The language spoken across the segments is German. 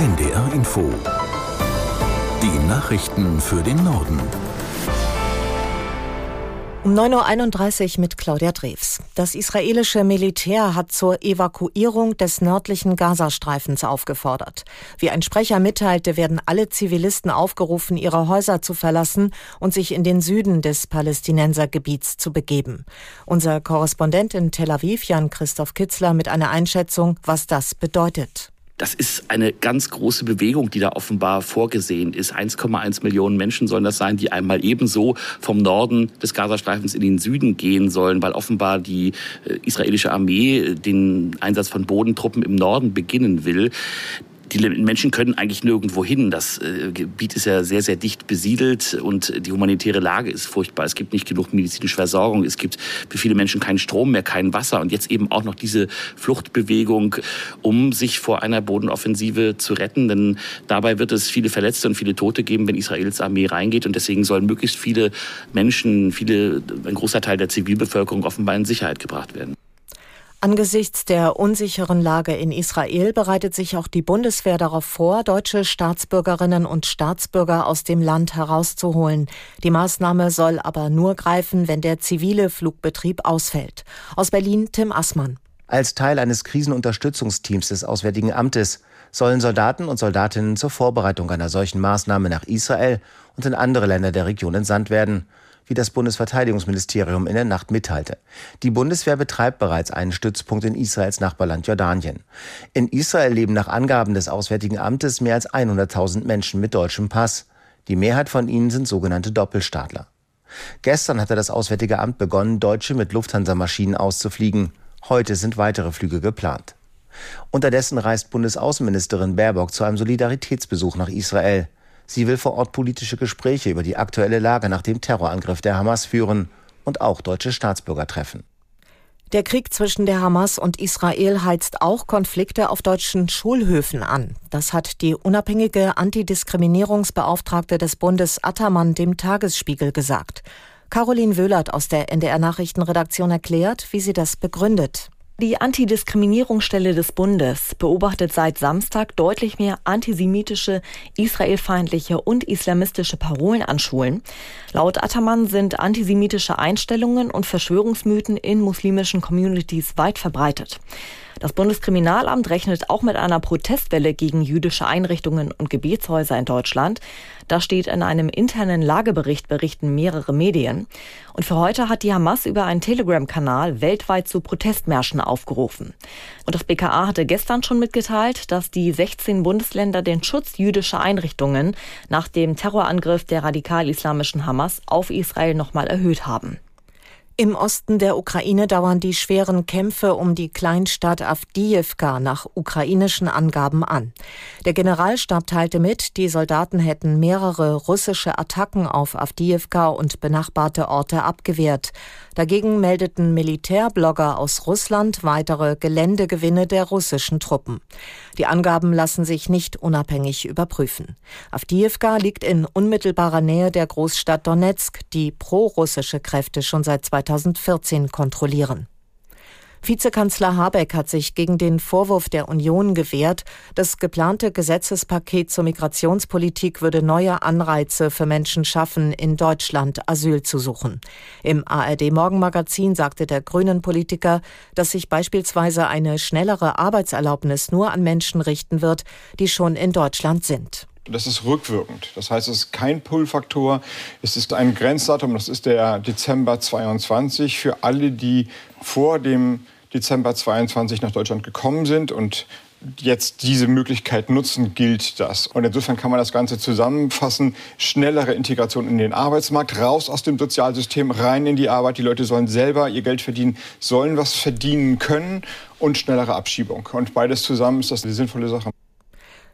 NDR Info. Die Nachrichten für den Norden. Um 9.31 Uhr mit Claudia Drews. Das israelische Militär hat zur Evakuierung des nördlichen Gazastreifens aufgefordert. Wie ein Sprecher mitteilte, werden alle Zivilisten aufgerufen, ihre Häuser zu verlassen und sich in den Süden des Palästinensergebiets zu begeben. Unser Korrespondent in Tel Aviv, Jan Christoph Kitzler, mit einer Einschätzung, was das bedeutet. Das ist eine ganz große Bewegung, die da offenbar vorgesehen ist. 1,1 Millionen Menschen sollen das sein, die einmal ebenso vom Norden des Gazastreifens in den Süden gehen sollen, weil offenbar die äh, israelische Armee den Einsatz von Bodentruppen im Norden beginnen will die Menschen können eigentlich nirgendwo hin. Das äh, Gebiet ist ja sehr, sehr dicht besiedelt und die humanitäre Lage ist furchtbar. Es gibt nicht genug medizinische Versorgung. Es gibt für viele Menschen keinen Strom mehr, kein Wasser und jetzt eben auch noch diese Fluchtbewegung, um sich vor einer Bodenoffensive zu retten. Denn dabei wird es viele Verletzte und viele Tote geben, wenn Israels Armee reingeht und deswegen sollen möglichst viele Menschen, viele, ein großer Teil der Zivilbevölkerung offenbar in Sicherheit gebracht werden. Angesichts der unsicheren Lage in Israel bereitet sich auch die Bundeswehr darauf vor, deutsche Staatsbürgerinnen und Staatsbürger aus dem Land herauszuholen. Die Maßnahme soll aber nur greifen, wenn der zivile Flugbetrieb ausfällt. Aus Berlin Tim Assmann. Als Teil eines Krisenunterstützungsteams des Auswärtigen Amtes sollen Soldaten und Soldatinnen zur Vorbereitung einer solchen Maßnahme nach Israel und in andere Länder der Region entsandt werden wie das Bundesverteidigungsministerium in der Nacht mitteilte. Die Bundeswehr betreibt bereits einen Stützpunkt in Israels Nachbarland Jordanien. In Israel leben nach Angaben des Auswärtigen Amtes mehr als 100.000 Menschen mit deutschem Pass. Die Mehrheit von ihnen sind sogenannte Doppelstaatler. Gestern hatte das Auswärtige Amt begonnen, Deutsche mit Lufthansa-Maschinen auszufliegen. Heute sind weitere Flüge geplant. Unterdessen reist Bundesaußenministerin Baerbock zu einem Solidaritätsbesuch nach Israel. Sie will vor Ort politische Gespräche über die aktuelle Lage nach dem Terrorangriff der Hamas führen und auch deutsche Staatsbürger treffen. Der Krieg zwischen der Hamas und Israel heizt auch Konflikte auf deutschen Schulhöfen an. Das hat die unabhängige Antidiskriminierungsbeauftragte des Bundes Attermann dem Tagesspiegel gesagt. Caroline Wöhlert aus der NDR Nachrichtenredaktion erklärt, wie sie das begründet. Die Antidiskriminierungsstelle des Bundes beobachtet seit Samstag deutlich mehr antisemitische, israelfeindliche und islamistische Parolen an Schulen. Laut Attermann sind antisemitische Einstellungen und Verschwörungsmythen in muslimischen Communities weit verbreitet. Das Bundeskriminalamt rechnet auch mit einer Protestwelle gegen jüdische Einrichtungen und Gebetshäuser in Deutschland. Das steht in einem internen Lagebericht, berichten mehrere Medien. Und für heute hat die Hamas über einen Telegram-Kanal weltweit zu Protestmärschen aufgerufen. Und das BKA hatte gestern schon mitgeteilt, dass die 16 Bundesländer den Schutz jüdischer Einrichtungen nach dem Terrorangriff der radikal-islamischen Hamas auf Israel nochmal erhöht haben. Im Osten der Ukraine dauern die schweren Kämpfe um die Kleinstadt Avdiivka nach ukrainischen Angaben an. Der Generalstab teilte mit, die Soldaten hätten mehrere russische Attacken auf Avdiivka und benachbarte Orte abgewehrt. Dagegen meldeten Militärblogger aus Russland weitere Geländegewinne der russischen Truppen. Die Angaben lassen sich nicht unabhängig überprüfen. Avdiivka liegt in unmittelbarer Nähe der Großstadt Donetsk, die prorussische Kräfte schon seit 2014 kontrollieren. Vizekanzler Habeck hat sich gegen den Vorwurf der Union gewehrt, das geplante Gesetzespaket zur Migrationspolitik würde neue Anreize für Menschen schaffen, in Deutschland Asyl zu suchen. Im ARD Morgenmagazin sagte der Grünen Politiker, dass sich beispielsweise eine schnellere Arbeitserlaubnis nur an Menschen richten wird, die schon in Deutschland sind. Das ist rückwirkend. Das heißt, es ist kein Pull-Faktor. Es ist ein Grenzdatum, das ist der Dezember 22 für alle, die vor dem Dezember 22 nach Deutschland gekommen sind und jetzt diese Möglichkeit nutzen, gilt das. Und insofern kann man das Ganze zusammenfassen. Schnellere Integration in den Arbeitsmarkt, raus aus dem Sozialsystem, rein in die Arbeit. Die Leute sollen selber ihr Geld verdienen, sollen was verdienen können und schnellere Abschiebung. Und beides zusammen ist das eine sinnvolle Sache.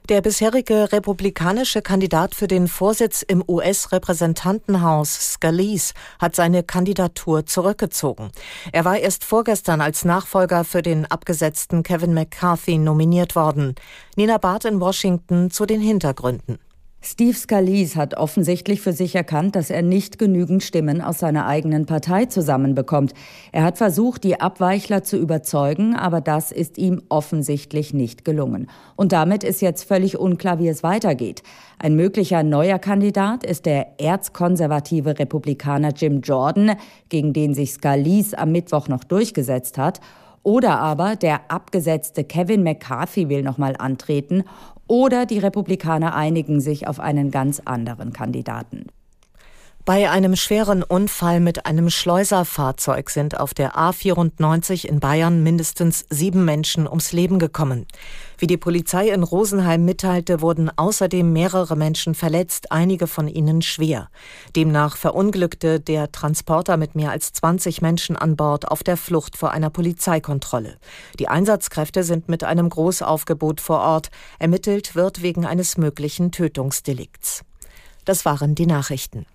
Der bisherige republikanische Kandidat für den Vorsitz im US-Repräsentantenhaus, Scalise, hat seine Kandidatur zurückgezogen. Er war erst vorgestern als Nachfolger für den abgesetzten Kevin McCarthy nominiert worden. Nina Barth in Washington zu den Hintergründen. Steve Scalise hat offensichtlich für sich erkannt, dass er nicht genügend Stimmen aus seiner eigenen Partei zusammenbekommt. Er hat versucht, die Abweichler zu überzeugen, aber das ist ihm offensichtlich nicht gelungen. Und damit ist jetzt völlig unklar, wie es weitergeht. Ein möglicher neuer Kandidat ist der erzkonservative Republikaner Jim Jordan, gegen den sich Scalise am Mittwoch noch durchgesetzt hat. Oder aber der abgesetzte Kevin McCarthy will nochmal antreten oder die Republikaner einigen sich auf einen ganz anderen Kandidaten. Bei einem schweren Unfall mit einem Schleuserfahrzeug sind auf der A94 in Bayern mindestens sieben Menschen ums Leben gekommen. Wie die Polizei in Rosenheim mitteilte, wurden außerdem mehrere Menschen verletzt, einige von ihnen schwer. Demnach verunglückte der Transporter mit mehr als 20 Menschen an Bord auf der Flucht vor einer Polizeikontrolle. Die Einsatzkräfte sind mit einem Großaufgebot vor Ort. Ermittelt wird wegen eines möglichen Tötungsdelikts. Das waren die Nachrichten.